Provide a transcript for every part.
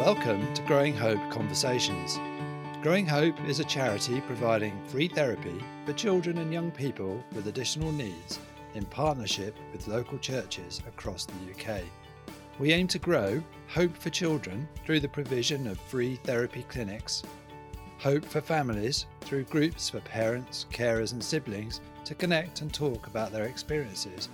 Welcome to Growing Hope Conversations. Growing Hope is a charity providing free therapy for children and young people with additional needs in partnership with local churches across the UK. We aim to grow hope for children through the provision of free therapy clinics, hope for families through groups for parents, carers, and siblings to connect and talk about their experiences,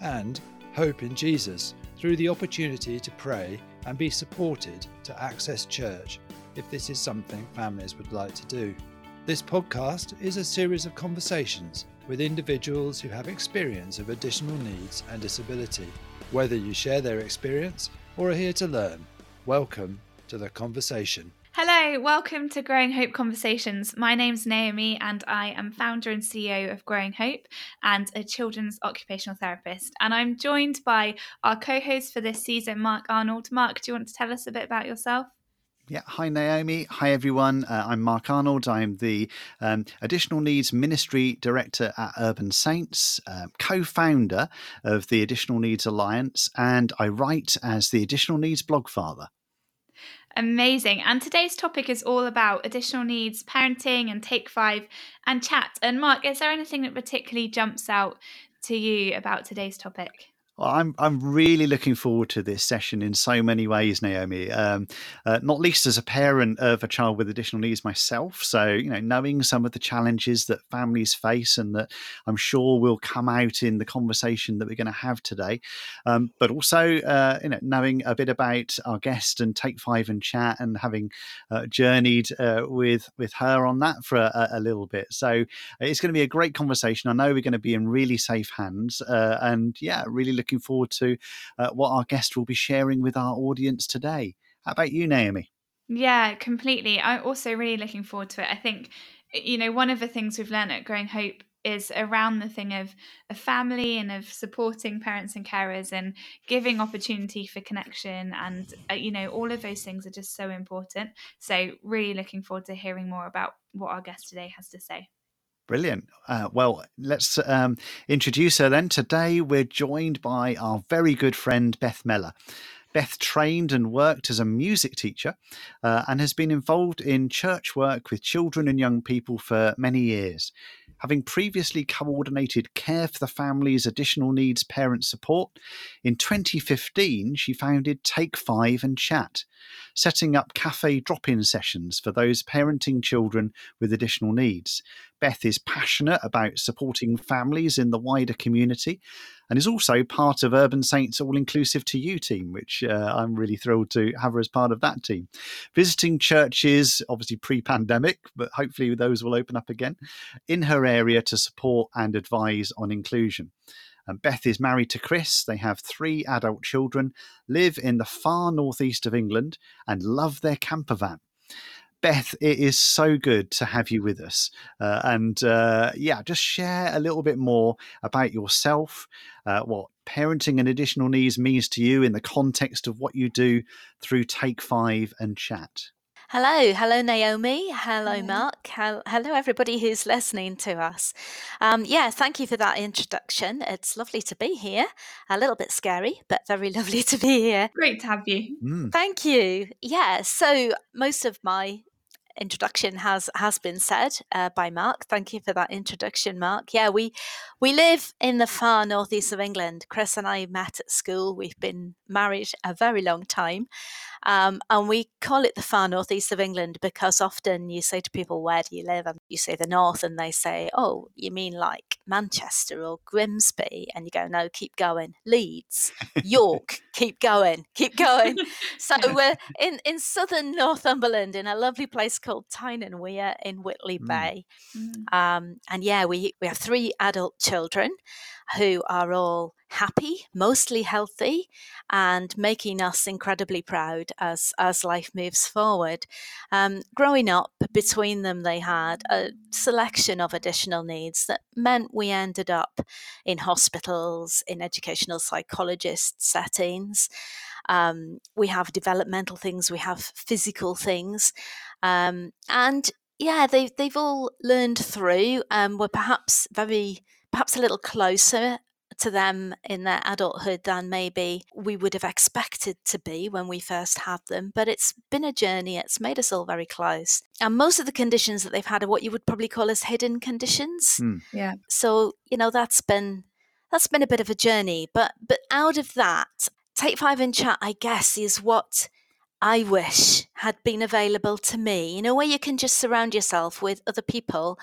and hope in Jesus through the opportunity to pray and be supported to access church if this is something families would like to do. This podcast is a series of conversations with individuals who have experience of additional needs and disability. Whether you share their experience or are here to learn, welcome to the conversation. Hello, welcome to Growing Hope Conversations. My name's Naomi, and I am founder and CEO of Growing Hope and a children's occupational therapist. And I'm joined by our co host for this season, Mark Arnold. Mark, do you want to tell us a bit about yourself? Yeah, hi Naomi. Hi everyone. Uh, I'm Mark Arnold. I'm the um, Additional Needs Ministry Director at Urban Saints, uh, co founder of the Additional Needs Alliance, and I write as the Additional Needs Blogfather. Amazing. And today's topic is all about additional needs, parenting, and take five and chat. And Mark, is there anything that particularly jumps out to you about today's topic? Well, I'm I'm really looking forward to this session in so many ways, Naomi. Um, uh, not least as a parent of a child with additional needs myself. So you know, knowing some of the challenges that families face, and that I'm sure will come out in the conversation that we're going to have today. Um, but also, uh, you know, knowing a bit about our guest and take five and chat, and having uh, journeyed uh, with with her on that for a, a, little bit. So it's going to be a great conversation. I know we're going to be in really safe hands, uh, and yeah, really looking looking forward to uh, what our guest will be sharing with our audience today. How about you, Naomi? Yeah, completely. I'm also really looking forward to it. I think, you know, one of the things we've learned at Growing Hope is around the thing of a family and of supporting parents and carers and giving opportunity for connection and uh, you know all of those things are just so important so really looking forward to hearing more about what our guest today has to say Brilliant. Uh, well, let's um, introduce her then. Today, we're joined by our very good friend, Beth Meller. Beth trained and worked as a music teacher uh, and has been involved in church work with children and young people for many years. Having previously coordinated Care for the Family's additional needs parent support, in 2015 she founded Take Five and Chat, setting up cafe drop in sessions for those parenting children with additional needs. Beth is passionate about supporting families in the wider community and is also part of Urban Saints All Inclusive to You team, which uh, I'm really thrilled to have her as part of that team. Visiting churches, obviously pre pandemic, but hopefully those will open up again, in her area to support and advise on inclusion. And Beth is married to Chris. They have three adult children, live in the far northeast of England, and love their camper van. Beth, it is so good to have you with us. Uh, and uh, yeah, just share a little bit more about yourself, uh, what parenting and additional needs means to you in the context of what you do through Take Five and Chat. Hello, hello, Naomi. Hello, hello. Mark. Hello, everybody who's listening to us. Um, yeah, thank you for that introduction. It's lovely to be here. A little bit scary, but very lovely to be here. Great to have you. Mm. Thank you. Yeah, so most of my introduction has has been said uh, by Mark. Thank you for that introduction, Mark. Yeah, we we live in the far northeast of England. Chris and I met at school. We've been married a very long time, um, and we call it the far northeast of England because often you say to people, "Where do you live?" and you say the north, and they say, "Oh, you mean like Manchester or Grimsby?" And you go, "No, keep going. Leeds, York, keep going, keep going." so we're in in southern Northumberland in a lovely place called Tyne Wear in Whitley mm. Bay. Mm. Um, and yeah, we, we have three adult children who are all happy, mostly healthy, and making us incredibly proud as, as life moves forward. Um, growing up, between them, they had a selection of additional needs that meant we ended up in hospitals, in educational psychologist settings. Um, we have developmental things, we have physical things. Um, and yeah, they've, they've all learned through. Um, we're perhaps very, perhaps a little closer to them in their adulthood than maybe we would have expected to be when we first had them. But it's been a journey, it's made us all very close. And most of the conditions that they've had are what you would probably call as hidden conditions. Mm. Yeah. So, you know, that's been that's been a bit of a journey. But but out of that, Take Five and Chat, I guess, is what I wish had been available to me, you know, where you can just surround yourself with other people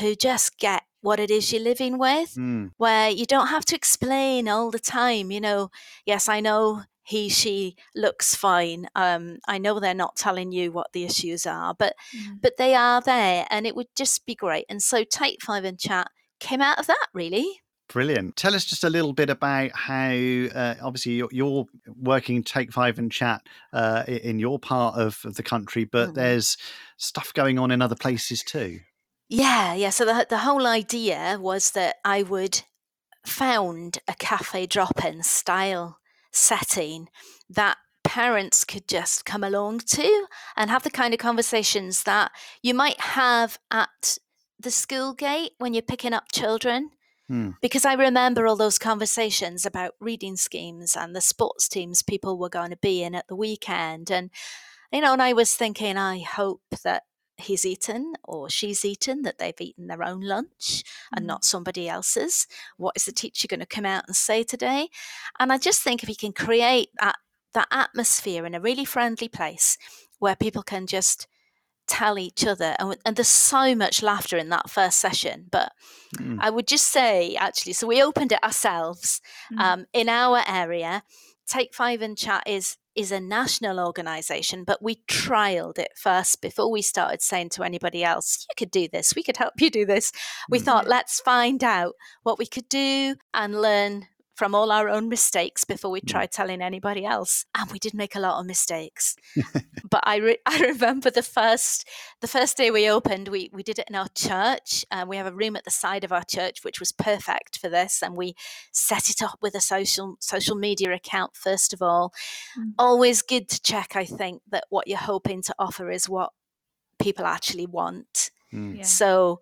who just get what it is you're living with, Mm. where you don't have to explain all the time, you know, yes, I know he, she looks fine. Um, I know they're not telling you what the issues are, but Mm. but they are there and it would just be great. And so Take Five and Chat came out of that really. Brilliant. Tell us just a little bit about how, uh, obviously, you're, you're working Take Five and Chat uh, in your part of, of the country, but Mhm. there's stuff going on in other places too. Yeah, yeah. So the the whole idea was that I would found a cafe drop-in style setting that parents could just come along to and have the kind of conversations that you might have at the school gate when you're picking up children. Hmm. Because I remember all those conversations about reading schemes and the sports teams people were going to be in at the weekend. And, you know, and I was thinking, I hope that he's eaten or she's eaten, that they've eaten their own lunch and Mm. not somebody else's. What is the teacher going to come out and say today? And I just think if we can create that that atmosphere in a really friendly place where people can just tell each other and, and there's so much laughter in that first session but Mm. i would just say actually so we opened it ourselves Mm. um, in our area take five and chat is is a national organization but we trialed it first before we started saying to anybody else you could do this we could help you do this we Mm. thought let's find out what we could do and learn from all our own mistakes before we Mm. tried telling anybody else and we did make a lot of mistakes but I, re- I remember the first the first day we opened we we did it in our church uh, we have a room at the side of our church which was perfect for this and we set it up with a social social media account first of all Mm. always good to check i think that what you're hoping to offer is what people actually want Mm. Yeah. so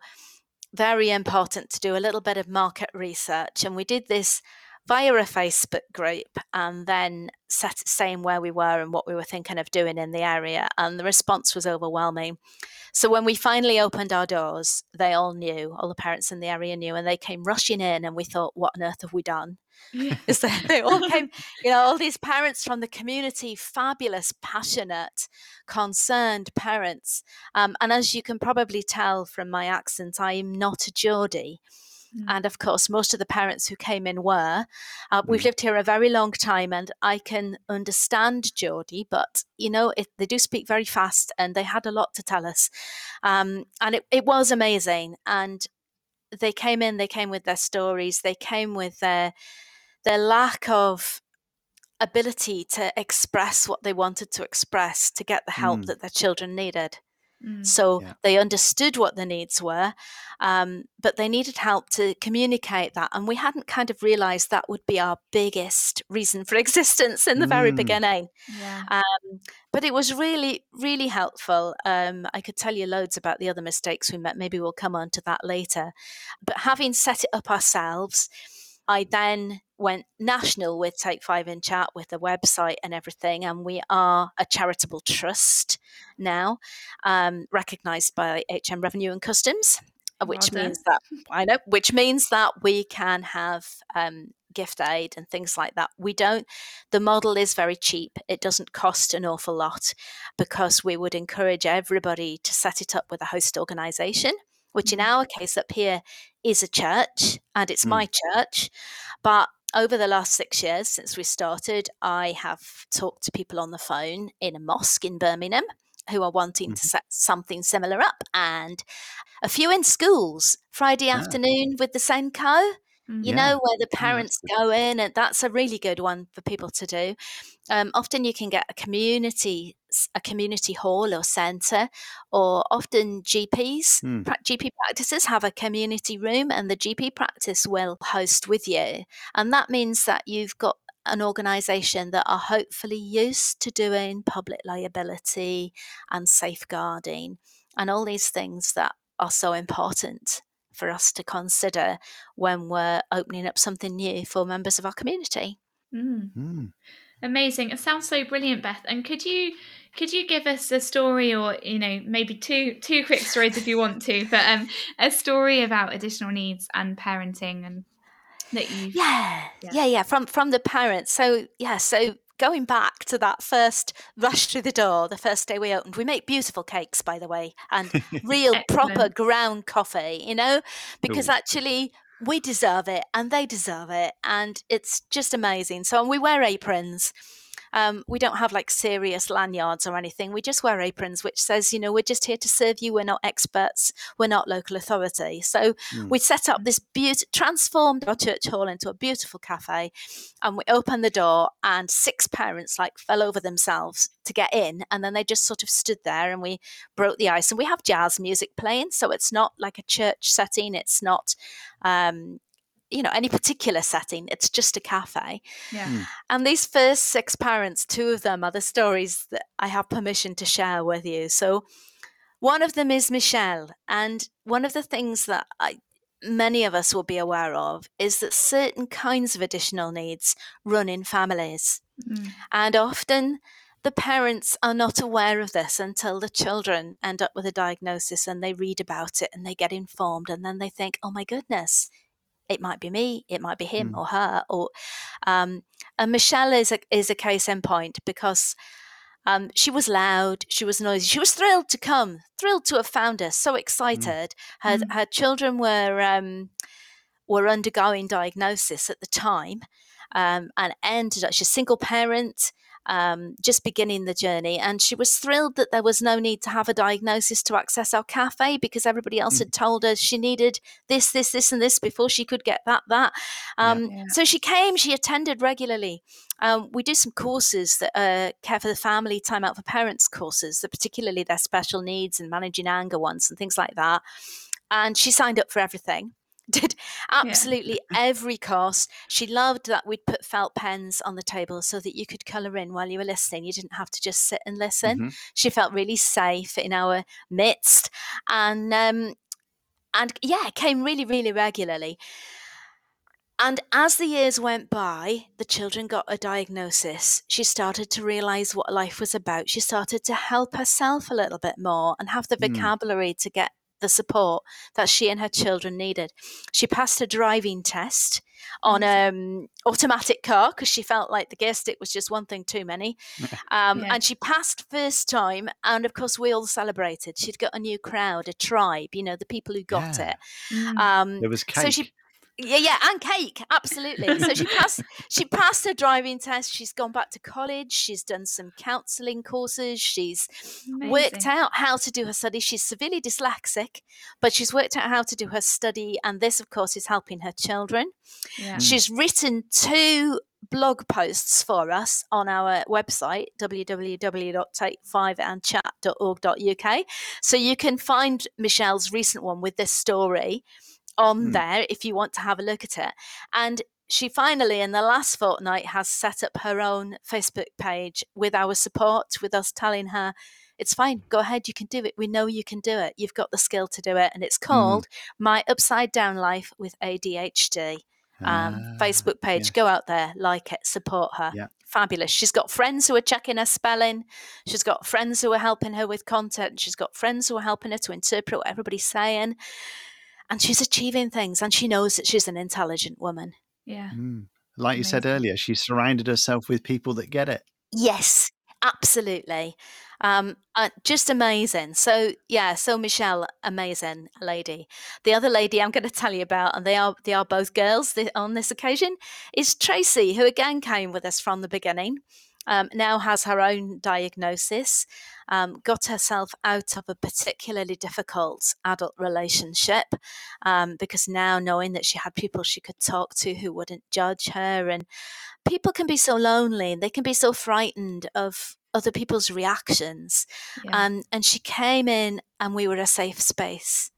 very important to do a little bit of market research and we did this via a facebook group and then set saying where we were and what we were thinking of doing in the area and the response was overwhelming so when we finally opened our doors they all knew all the parents in the area knew and they came rushing in and we thought what on earth have we done Yeah. that they all came, you know, all these parents from the community, fabulous, passionate, concerned parents. Um, and as you can probably tell from my accent, I am not a Geordie. Mm. And of course, most of the parents who came in were. Uh, we've Mm. lived here a very long time and I can understand Geordie, but you know, it, they do speak very fast and they had a lot to tell us. Um, and it, it was amazing. And they came in, they came with their stories, they came with their their lack of ability to express what they wanted to express to get the help Mm. that their children needed. Mm. So Yeah. they understood what the needs were, um, but they needed help to communicate that. And we hadn't kind of realized that would be our biggest reason for existence in the very Mm. beginning. Yeah. Um, but it was really, really helpful. Um, I could tell you loads about the other mistakes we met. Maybe we'll come on to that later. But having set it up ourselves, I then went national with Take Five and Chat with a website and everything. And we are a charitable trust now, um, recognised by HM Revenue and Customs. uh, Which Well means that I know, which means that we can have um, gift aid and things like that. We don't the model is very cheap. It doesn't cost an awful lot because we would encourage everybody to set it up with a host organization, which in Mhm. our case up here is a church and it's Mm. my church. But over the last six years since we started, I have talked to people on the phone in a mosque in Birmingham who are wanting to set something similar up and a few in schools Friday Ah. afternoon with the SENCO. You Yeah. know where the parents go in and that's a really good one for people to do um, often you can get a community a community hall or centre or often gps Hmm. pra- gp practices have a community room and the gp practice will host with you and that means that you've got an organisation that are hopefully used to doing public liability and safeguarding and all these things that are so important for us to consider when we're opening up something new for members of our community. Mm. Mm. Amazing. It sounds so brilliant, Beth. And could you could you give us a story or you know maybe two two quick stories if you want to, but um a story about additional needs and parenting and that you yeah, yeah yeah yeah from from the parents so yeah so going back to that first rush through the door, the first day we opened, we make beautiful cakes, by the way, and real proper ground coffee, you know, because Ooh. actually we deserve it and they deserve it. And it's just amazing. So we wear aprons um, we don't have like serious lanyards or anything. We just wear aprons, which says, you know, we're just here to serve you. We're not experts. We're not local authority. So mm. we set up this beautiful, transformed our church hall into a beautiful cafe, and we opened the door, and six parents like fell over themselves to get in, and then they just sort of stood there, and we broke the ice. And we have jazz music playing, so it's not like a church setting. It's not um, you know any particular setting it's just a cafe yeah mm. and these first six parents two of them are the stories that i have permission to share with you so one of them is michelle and one of the things that I, many of us will be aware of is that certain kinds of additional needs run in families mm. and often the parents are not aware of this until the children end up with a diagnosis and they read about it and they get informed and then they think oh my goodness it might be me, it might be him mm. or her, or um, and Michelle is a is a case in point because um, she was loud, she was noisy, she was thrilled to come, thrilled to have found us, so mm. excited. Mm. Her mm. her children were um, were undergoing diagnosis at the time, um, and ended up she's a single parent um, just beginning the journey. And she was thrilled that there was no need to have a diagnosis to access our cafe because everybody else mm. had told her she needed this, this, this, and this before she could get that, that. Um, yeah, yeah. So she came, she attended regularly. Um, we do some courses that are care for the family, time out for parents courses, that particularly their special needs and managing anger ones and things like that. And she signed up for everything did absolutely yeah. every course. She loved that we'd put felt pens on the table so that you could colour in while you were listening. You didn't have to just sit and listen. Mm-hmm. She felt really safe in our midst, and um, and yeah, came really, really regularly. And as the years went by, the children got a diagnosis. She started to realize what life was about. She started to help herself a little bit more and have the mm. vocabulary to get the support that she and her children needed. She passed a driving test on an um, automatic car because she felt like the gear stick was just one thing too many. Um, yeah. And she passed first time, and of course we all celebrated. She'd got a new crowd, a tribe, you know, the people who got yeah. it. Mm. Um, there was cake. So she yeah, yeah, and cake, absolutely. So she passed she passed her driving test. She's gone back to college. She's done some counselling courses. She's Amazing. worked out how to do her study. She's severely dyslexic, but she's worked out how to do her study, and this, of course, is helping her children. Yeah. She's written two blog posts for us on our website www.take5andchat.org.uk so you can find michelle's recent one with this story on mm. there if you want to have a look at it. And she finally, in the last fortnight, has set up her own Facebook page with our support, with us telling her, it's fine, go ahead, you can do it. We know you can do it. You've got the skill to do it. And it's hmm. called mm. My Upside Down Life with ADHD. Um, uh, Facebook page. Yeah. Go out there, like it, support her. Yeah. Fabulous. She's got friends who are checking her spelling. She's got friends who are helping her with content. She's got friends who are helping her to interpret what everybody's saying and she's achieving things and she knows that she's an intelligent woman. Yeah. Mm. Like Amazing. you said earlier, she's surrounded herself with people that get it. Yes, absolutely. Um, uh, just amazing. So yeah, so Michelle, amazing lady. The other lady I'm going to tell you about, and they are they are both girls on this occasion, is Tracy, who again came with us from the beginning um, now has her own diagnosis, um, got herself out of a particularly difficult adult relationship um, because now knowing that she had people she could talk to who wouldn't judge her, and people can be so lonely and they can be so frightened of other people's reactions. Yeah. Um, and she came in, and we were a safe space,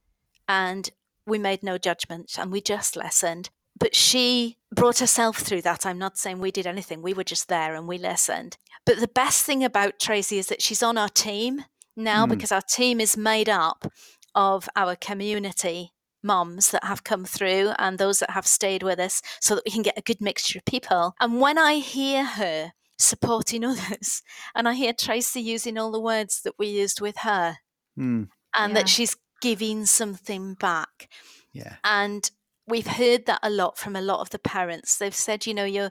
and we made no judgment, and we just listened but she brought herself through that. I'm not saying we did anything, we were just there and we listened. But the best thing about Tracy is that she's on our team now mm. because our team is made up of our community moms that have come through and those that have stayed with us so that we can get a good mixture of people. And when I hear her supporting others and I hear Tracy using all the words that we used with her Mm, and Yeah. that she's giving something back. yeah. And we've heard that a lot from a lot of the parents. They've said, you know, you're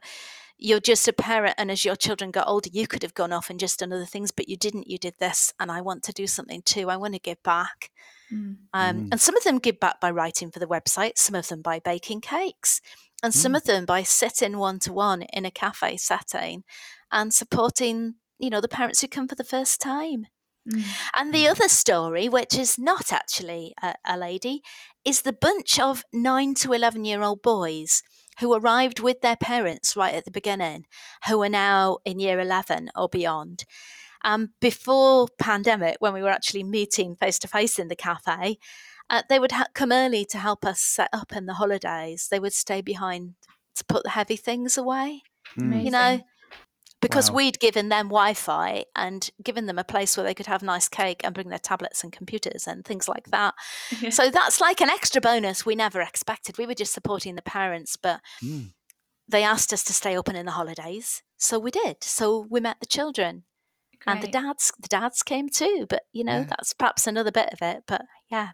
you're just a parent and as your children got older you could have gone off and just done other things but you didn't you did this and i want to do something too i want to give back Mm. um, Mm. and some of them give back by writing for the website some of them by baking cakes and some Mm. of them by sitting one to one in a cafe setting and supporting you know the parents who come for the first time Mm. and the other story, which is not actually a, a lady, is the bunch of nine to 11 year old boys who arrived with their parents right at the beginning, who are now in year 11 or beyond. Um, before pandemic, when we were actually meeting face to face in the cafe, uh, they would ha- come early to help us set up in the holidays. They would stay behind to put the heavy things away Mm. you know Amazing. Because Wow. we'd given them wi-fi and given them a place where they could have nice cake and bring their tablets and computers and things like that Yeah. so that's like an extra bonus we never expected we were just supporting the parents but Mm. they asked us to stay open in the holidays so we did so we met the children and the dads the dads came too but you know Yeah. that's perhaps another bit of it but yeah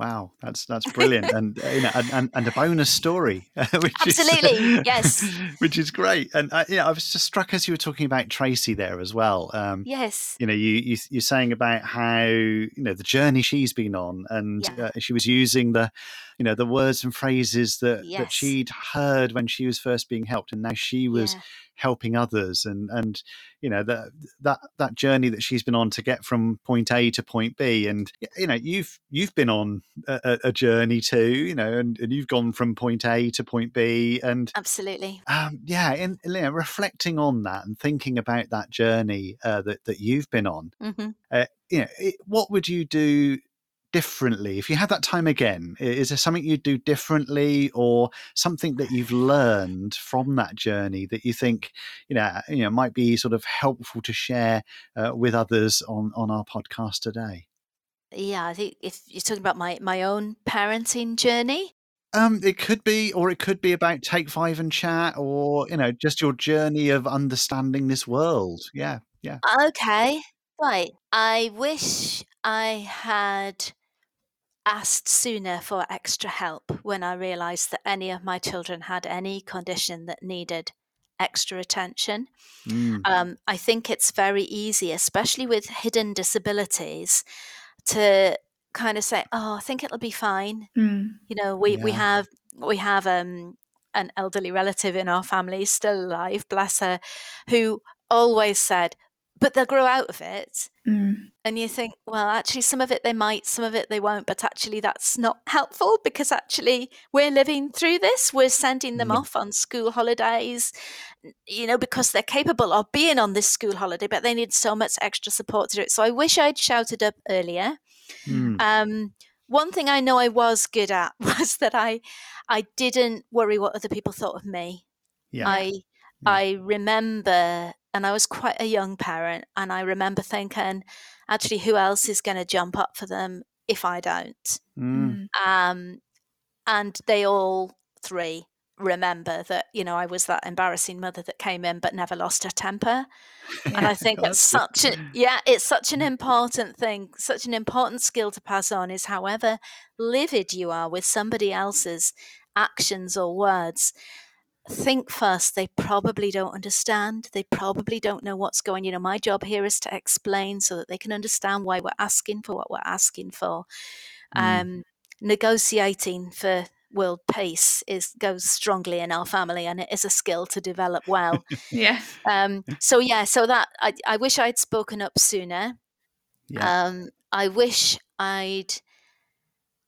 Wow, that's that's brilliant, and uh, you know, and, and, and a bonus story, which Absolutely, is, yes. which is great. And uh, yeah, I was just struck as you were talking about Tracy there as well. Um, yes you know, you, you you're saying about how you know the journey she's been on, and Yeah. uh, she was using the, you know, the words and phrases that that she'd heard when she was first being helped, and now she was yeah. helping others and and you know that that that journey that she's been on to get from point A to point B and you know you've you've been on a, a- journey too you know and, and you've gone from point A to point B and absolutely. um, yeah and you know, reflecting on that and thinking about that journey uh, that that you've been on hmm uh, you know it, what would you do differently. If you had that time again is there something you'd do differently or something that you've learned from that journey that you think you know you know might be sort of helpful to share uh, with others on on our podcast today? Yeah i think if you're talking about my my own parenting journey. Um it could be or it could be about take five and chat or you know just your journey of understanding this world. Yeah yeah. Okay, right. I wish I had asked sooner for extra help when I realised that any of my children had any condition that needed extra attention. Mm, Um, I think it's very easy, especially with hidden disabilities, to kind of say, "Oh, I think it'll be fine." Mm. You know, we we have we have um an elderly relative in our family still alive, bless her, who always said, "But they'll grow out of it." Mm. And you think, well, actually, some of it they might, some of it they won't, but actually, that's not helpful because actually, we're living through this. We're sending them Yeah. off on school holidays, you know, because they're capable of being on this school holiday, but they need so much extra support to do it. So I wish I'd shouted up earlier. mm, Um, one thing I know I was good at was that I, I didn't worry what other people thought of me. yeah I Yeah. I remember, and I was quite a young parent, and I remember thinking, actually, who else is going to jump up for them if I don't? mm, Mm. Um, and they all three remember that you know I was that embarrassing mother that came in but never lost her temper. And I think that's That's such a yeah, it's such an important thing, such an important skill to pass on is however livid you are with somebody else's actions or words, think first they probably don't understand. They probably don't know what's going. You know, my job here is to explain so that they can understand why we're asking for what we're asking for. Mm. Um, negotiating for world peace is goes strongly in our family and it is a skill to develop well Yeah. um, so yeah, so that I, I wish I'd spoken up sooner. yeah Um, I wish I'd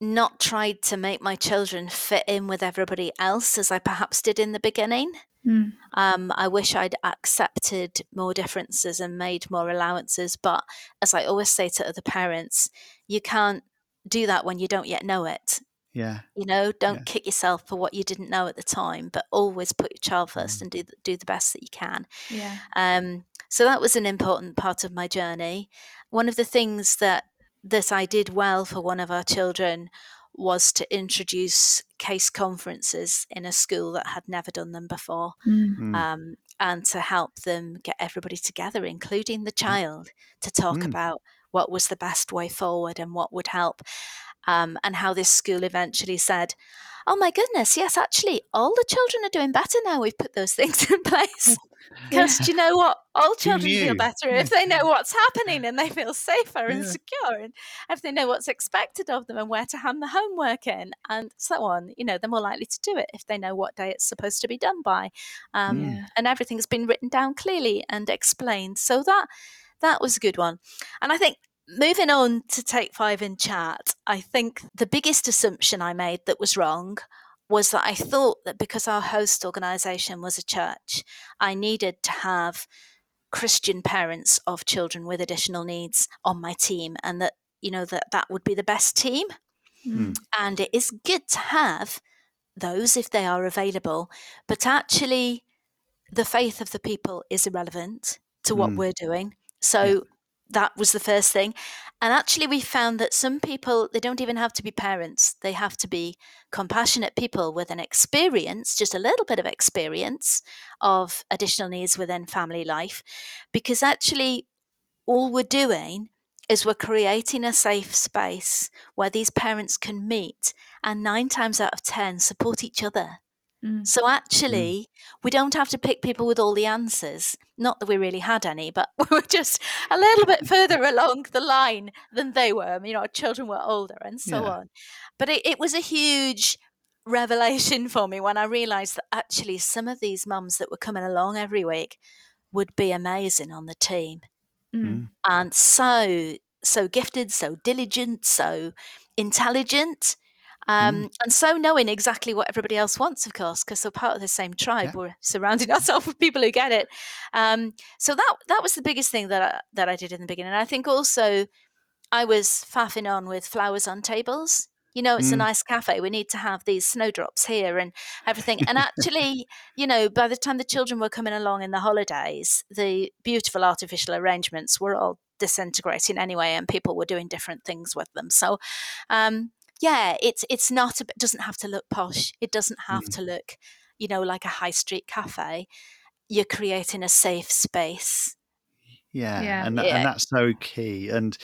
not tried to make my children fit in with everybody else as I perhaps did in the beginning. Mm. Um, I wish I'd accepted more differences and made more allowances. But as I always say to other parents, you can't do that when you don't yet know it. yeah You know, don't Yeah. kick yourself for what you didn't know at the time, but always put your child first Mm. and do the, do the best that you can. Yeah. Um, so that was an important part of my journey. One of the things that that I did well for one of our children was to introduce case conferences in a school that had never done them before Mm. Mm. um, and to help them get everybody together, including the child, to talk Mm. about what was the best way forward and what would help. Um, and how this school eventually said, Oh my goodness, yes, actually, all the children are doing better now. We've put those things in place. Because do you know what? All children feel better if they know what's happening and they feel safer and Yeah. secure and if they know what's expected of them and where to hand the homework in and so on. You know, they're more likely to do it if they know what day it's supposed to be done by. Um. Yeah. And everything's been written down clearly and explained. So that that was a good one. And I think moving on to take five and chat, I think the biggest assumption I made that was wrong was that I thought that because our host organisation was a church, I needed to have Christian parents of children with additional needs on my team, and that you know that that would be the best team. Mm. And it is good to have those if they are available, but actually, the faith of the people is irrelevant to what Mm. we're doing. So that was the first thing. And actually, we found that some people, they don't even have to be parents, they have to be compassionate people with an experience, just a little bit of experience of additional needs within family life. Because actually, all we're doing is we're creating a safe space where these parents can meet and nine times out of 10 support each other. Mm. So actually, we don't have to pick people with all the answers. Not that we really had any, but we were just a little bit further along the line than they were. You know, our children were older and so Yeah. on. But it, it was a huge revelation for me when I realised that actually some of these mums that were coming along every week would be amazing on the team Mm. and so so gifted, so diligent, so intelligent, um, and so knowing exactly what everybody else wants, of course, because we're part of the same tribe. Yeah. We're surrounding ourselves with people who get it. Um, so that that was the biggest thing that I, that I did in the beginning. I think also I was faffing on with flowers on tables. You know, it's a Mm. nice cafe. We need to have these snowdrops here and everything. And actually, you know, by the time the children were coming along in the holidays, the beautiful artificial arrangements were all disintegrating anyway, and people were doing different things with them. So, um, yeah, it's it's not. a- It doesn't have to look posh. It doesn't have mm. to look, you know, like a high street cafe. You're creating a safe space. Yeah, Yeah. and Yeah. and that's so key. And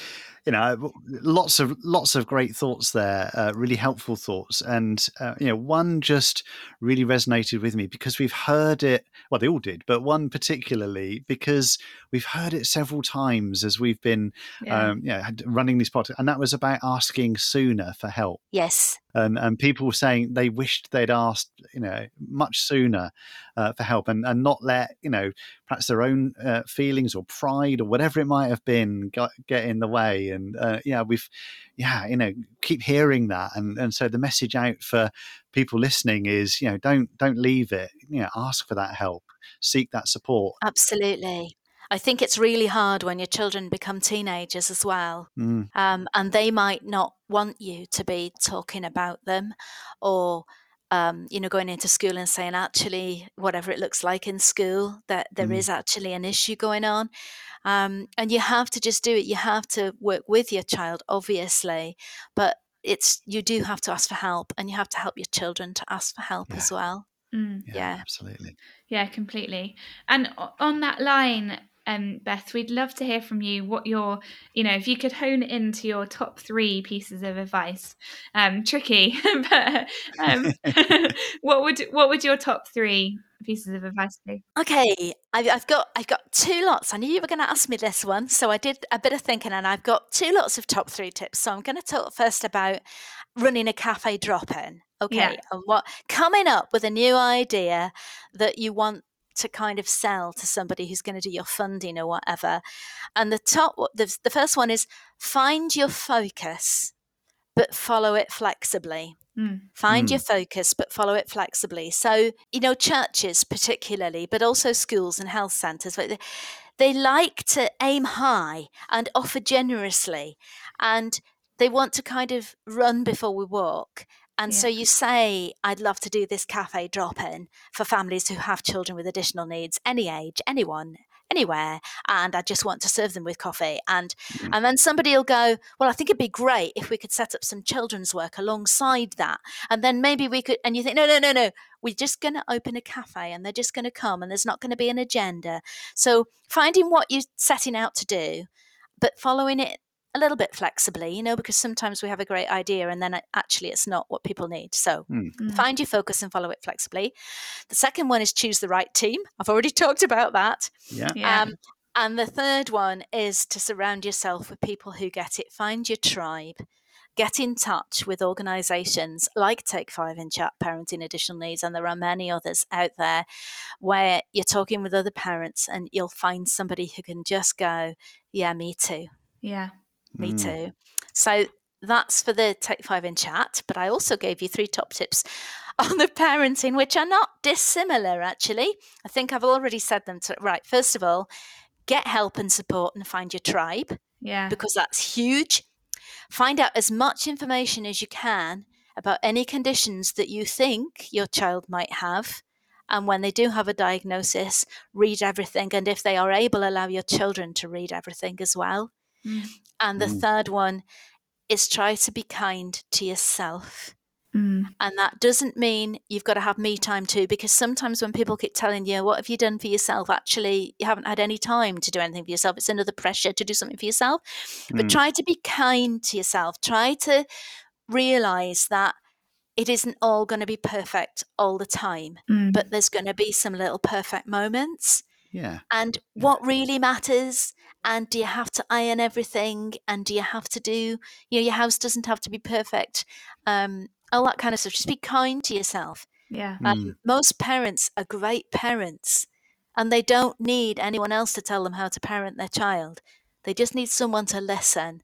you know, lots of lots of great thoughts there, uh, really helpful thoughts. And uh, you know, one just really resonated with me because we've heard it. Well, they all did, but one particularly because we've heard it several times as we've been, Yeah. um, you know, running this podcast, and that was about asking sooner for help. Yes. and and people were saying they wished they'd asked you know much sooner uh, for help and and not let you know perhaps their own uh, feelings or pride or whatever it might have been get, get in the way and uh, yeah we've yeah you know keep hearing that and and so the message out for people listening is you know don't don't leave it you know ask for that help seek that support Absolutely. I think it's really hard when your children become teenagers as well. Mm, Um, and they might not want you to be talking about them or, um, you know, going into school and saying, actually, whatever it looks like in school, that there is Mm. actually an issue going on. Um, and you have to just do it. You have to work with your child, obviously, but it's you do have to ask for help and you have to help your children to ask for help Yeah. as well. Mm. yeah, Yeah. absolutely Yeah, completely. And on that line, um, Beth, we'd love to hear from you what your, you know, if you could hone into your top three pieces of advice. Um, tricky, but um, what would what would your top three pieces of advice be? Okay, I've, I've got I've got two lots. I knew you were going to ask me this one, so I did a bit of thinking, and I've got two lots of top three tips. So I'm going to talk first about running a cafe drop-in. Okay, Yeah. and what coming up with a new idea that you want to kind of sell to somebody who's going to do your funding or whatever. And the top, the, the first one is find your focus, but follow it flexibly. Mm. Find your focus, but follow it flexibly. So, you know, churches particularly, but also schools and health centres, but they, they like to aim high and offer generously. And they want to kind of run before we walk. And so you say, I'd love to do this cafe drop in for families who have children with additional needs, any age, anyone, anywhere and I just want to serve them with coffee. And mm. and then somebody will go, Well, I think it'd be great if we could set up some children's work alongside that. And then maybe we could and you think, No, no, no, no. We're just gonna open a cafe and they're just gonna come and there's not gonna be an agenda. So finding what you're setting out to do, but following it a little bit flexibly, you know, because sometimes we have a great idea and then actually it's not what people need. So mm. find your focus and follow it flexibly. The second one is choose the right team. I've already talked about that. Yeah. yeah. Um, and the third one is to surround yourself with people who get it. Find your tribe. Get in touch with organizations like Take Five and Chat Parenting Additional Needs, and there are many others out there where you're talking with other parents and you'll find somebody who can just go, Yeah, me too. Yeah. Me mm. too. So that's for the Take Five and chat. But I also gave you three top tips on the parenting, which are not dissimilar, actually. I think I've already said them to, right. First of all, get help and support and find your tribe. Yeah. Because that's huge. Find out as much information as you can about any conditions that you think your child might have. And when they do have a diagnosis, read everything. And if they are able, allow your children to read everything as well. Mm. And the mm. third one is try to be kind to yourself. Mm. And that doesn't mean you've got to have me time too, because sometimes when people keep telling you, What have you done for yourself? Actually, you haven't had any time to do anything for yourself. It's another pressure to do something for yourself. Mm. But try to be kind to yourself. Try to realize that it isn't all going to be perfect all the time, mm. but there's going to be some little perfect moments. Yeah. And what really matters and do you have to iron everything and do you have to do you know your house doesn't have to be perfect um all that kind of stuff. Just be kind to yourself. Yeah. Um, mm. most parents are great parents and they don't need anyone else to tell them how to parent their child. They just need someone to listen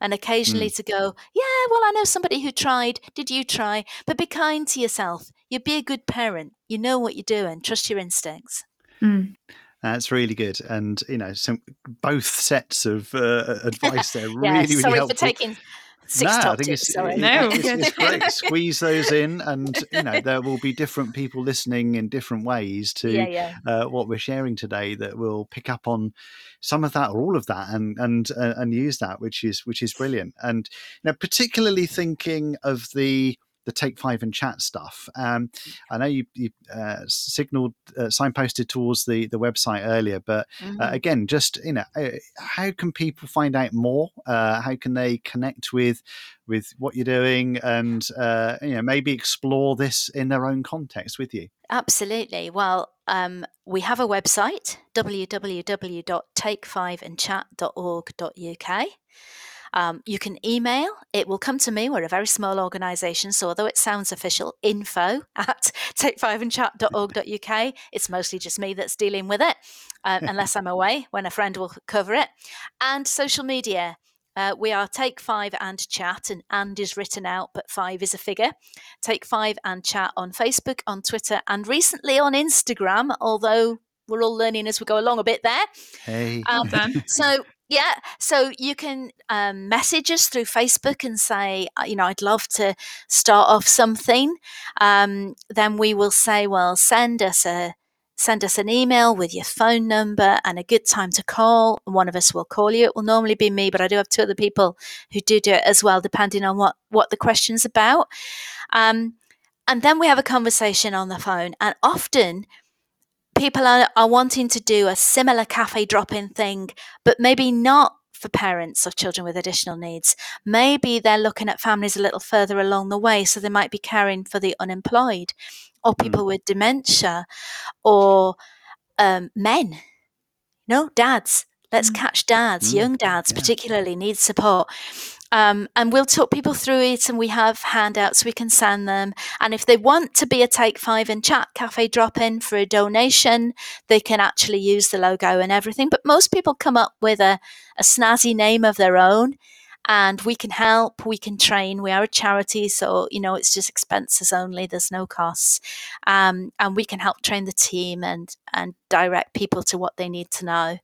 and occasionally mm. to go yeah well i know somebody who tried. Did you try? But be kind to yourself. You be a good parent. You know what you're doing. Trust your instincts. Mm. That's really good, and you know, some both sets of uh, advice there really, yeah, really sorry helpful. for taking six no, I think it's, sorry. no, it's, it's great. Squeeze those in, and you know, there will be different people listening in different ways to yeah, yeah. Uh, what we're sharing today that will pick up on some of that or all of that, and and uh, and use that, which is which is brilliant. And you know, particularly thinking of the the Take Five and Chat stuff. Um, I know you, you uh, signaled, uh, signposted towards the, the website earlier, but uh, mm-hmm. uh, again, just you know, uh, how can people find out more? Uh, how can they connect with with what you're doing, and you know, maybe explore this in their own context with you? Absolutely. Well, um, we have a website www.take5andchat.org.uk. Um, you can email. It will come to me. We're a very small organisation, so although it sounds official, info at take5andchat.org.uk, it's mostly just me that's dealing with it, uh, unless I'm away when a friend will cover it. And social media. Uh, we are Take Five and Chat, and and is written out, but five is a figure. Take Five and Chat on Facebook, on Twitter, and recently on Instagram, although we're all learning as we go along a bit there. Hey. Um, so yeah, so you can um, message us through Facebook and say, you know, I'd love to start off something. Um, then we will say, well, send us a send us an email with your phone number and a good time to call. One of us will call you. It will normally be me, but I do have two other people who do do it as well, depending on what what the question's about. Um, and then we have a conversation on the phone, and often people are, are wanting to do a similar cafe drop in thing, but maybe not for parents of children with additional needs. Maybe they're looking at families a little further along the way, so they might be caring for the unemployed or hmm. people mm. with dementia or um, men, no, dads. Let's mm. catch dads, mm. young dads yeah. particularly need support. Um, and we'll talk people through it, and we have handouts we can send them. And if they want to be a Take Five and Chat Cafe drop in for a donation, they can actually use the logo and everything. But most people come up with a, a snazzy name of their own. And we can help, we can train. We are a charity, so you know it's just expenses only. There's no costs, um, and we can help train the team and and direct people to what they need to know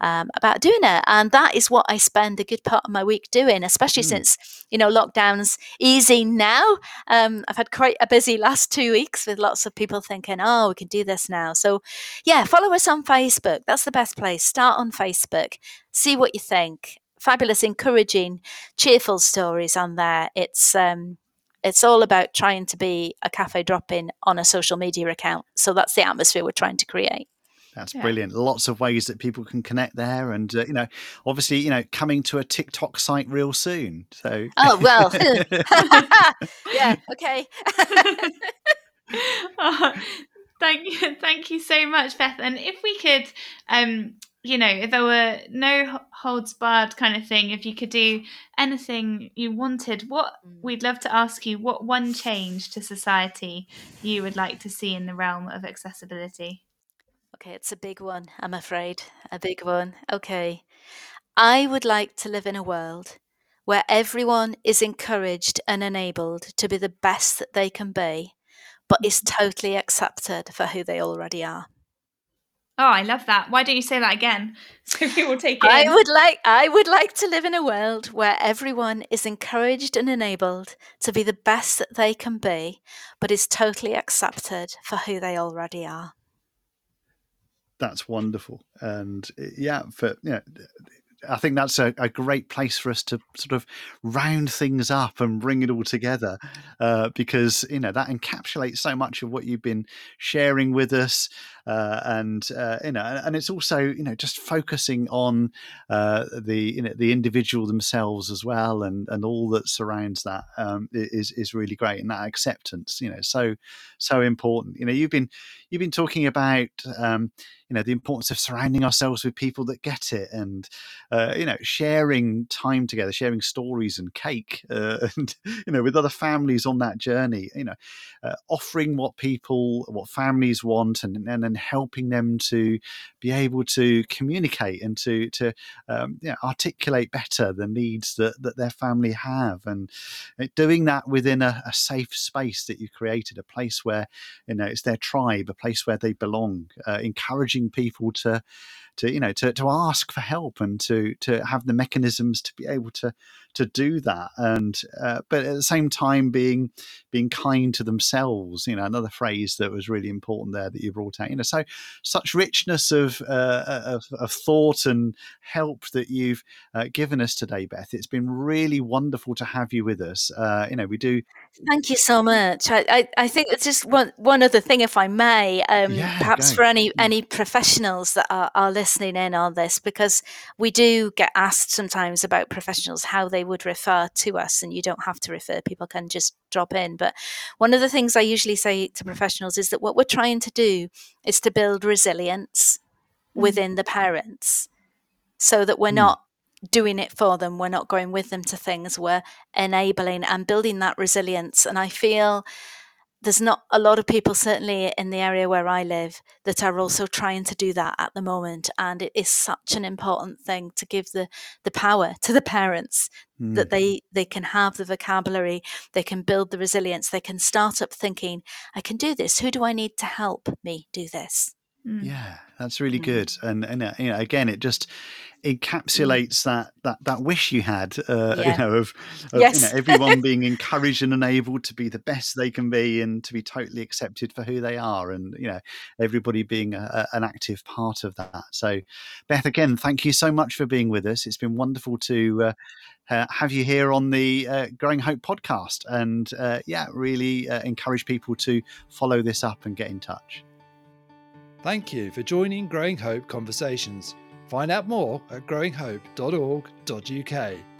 um, about doing it. And that is what I spend a good part of my week doing, especially mm. since you know lockdown's easy now. Um, I've had quite a busy last two weeks with lots of people thinking, "Oh, we can do this now." So, yeah, follow us on Facebook. That's the best place. Start on Facebook. See what you think fabulous, encouraging, cheerful stories on there. It's um, it's all about trying to be a cafe drop in on a social media account. So that's the atmosphere we're trying to create. That's yeah. brilliant. Lots of ways that people can connect there, and uh, you know, obviously, you know, coming to a TikTok site real soon. So, oh well, yeah, okay. oh, thank you, thank you so much, Beth. And if we could, um, you know, if there were no holds barred kind of thing, if you could do anything you wanted, what mm. we'd love to ask you, what one change to society you would like to see in the realm of accessibility? Okay, it's a big one, I'm afraid. A big one. Okay. I would like to live in a world where everyone is encouraged and enabled to be the best that they can be, but is mm. totally accepted for who they already are. Oh, I love that. Why don't you say that again so people will take it? I in? would like I would like to live in a world where everyone is encouraged and enabled to be the best that they can be, but is totally accepted for who they already are. That's wonderful. And yeah, for you know, I think that's a, a, great place for us to sort of round things up and bring it all together, uh, because you know that encapsulates so much of what you've been sharing with us, uh, and uh, you know, and it's also you know just focusing on uh, the you know the individual themselves as well, and and all that surrounds that um, is is really great, and that acceptance, you know, so so important. You know, you've been you've been talking about. Um, you know the importance of surrounding ourselves with people that get it and uh, you know sharing time together sharing stories and cake uh, and you know with other families on that journey you know uh, offering what people what families want and, and then helping them to be able to communicate and to to um, articulate better the needs that, that their family have. And uh, doing that within a, a safe space that you created a place where you know it's their tribe a place where they belong uh, encouraging people to to you know to, to ask for help and to to have the mechanisms to be able to to do that. And uh, but at the same time being being kind to themselves you know another phrase that was really important there that you brought out you know so such richness of uh, of, of, thought and help that you've uh, given us today beth. It's been really wonderful to have you with us. Uh, you know we do thank you so much. I i, I think it's just one one other thing if i may um, yeah, perhaps for any mm. any professionals that are, are listening in on this because we do get asked sometimes about professionals how they would refer to us and you don't have to refer people can just drop in but one of the things i usually say to professionals is that what we're trying to do is to build resilience mm. within the parents so that we're mm. not doing it for them we're not going with them to things we're enabling and building that resilience and i feel there's not a lot of people, certainly in the area where I live, that are also trying to do that at the moment. And it is such an important thing to give the, the power to the parents mm. that they, they can have the vocabulary, they can build the resilience, they can start up thinking, I can do this. Who do I need to help me do this? Mm. Yeah, that's really mm. good. And and uh, you know, again, it just mm. encapsulates that that that wish you had, uh, yeah. you know, of, of yes. you know, everyone being encouraged and enabled to be the best they can be and to be totally accepted for who they are, and you know, everybody being a, a, an active part of that. So, Beth, again, thank you so much for being with us. It's been wonderful to. Uh, uh, have you here on the uh, Growing Hope podcast. And uh, yeah, really uh, encourage people to follow this up and get in touch. Thank you for joining Growing Hope Conversations. Find out more at growinghope.org.uk.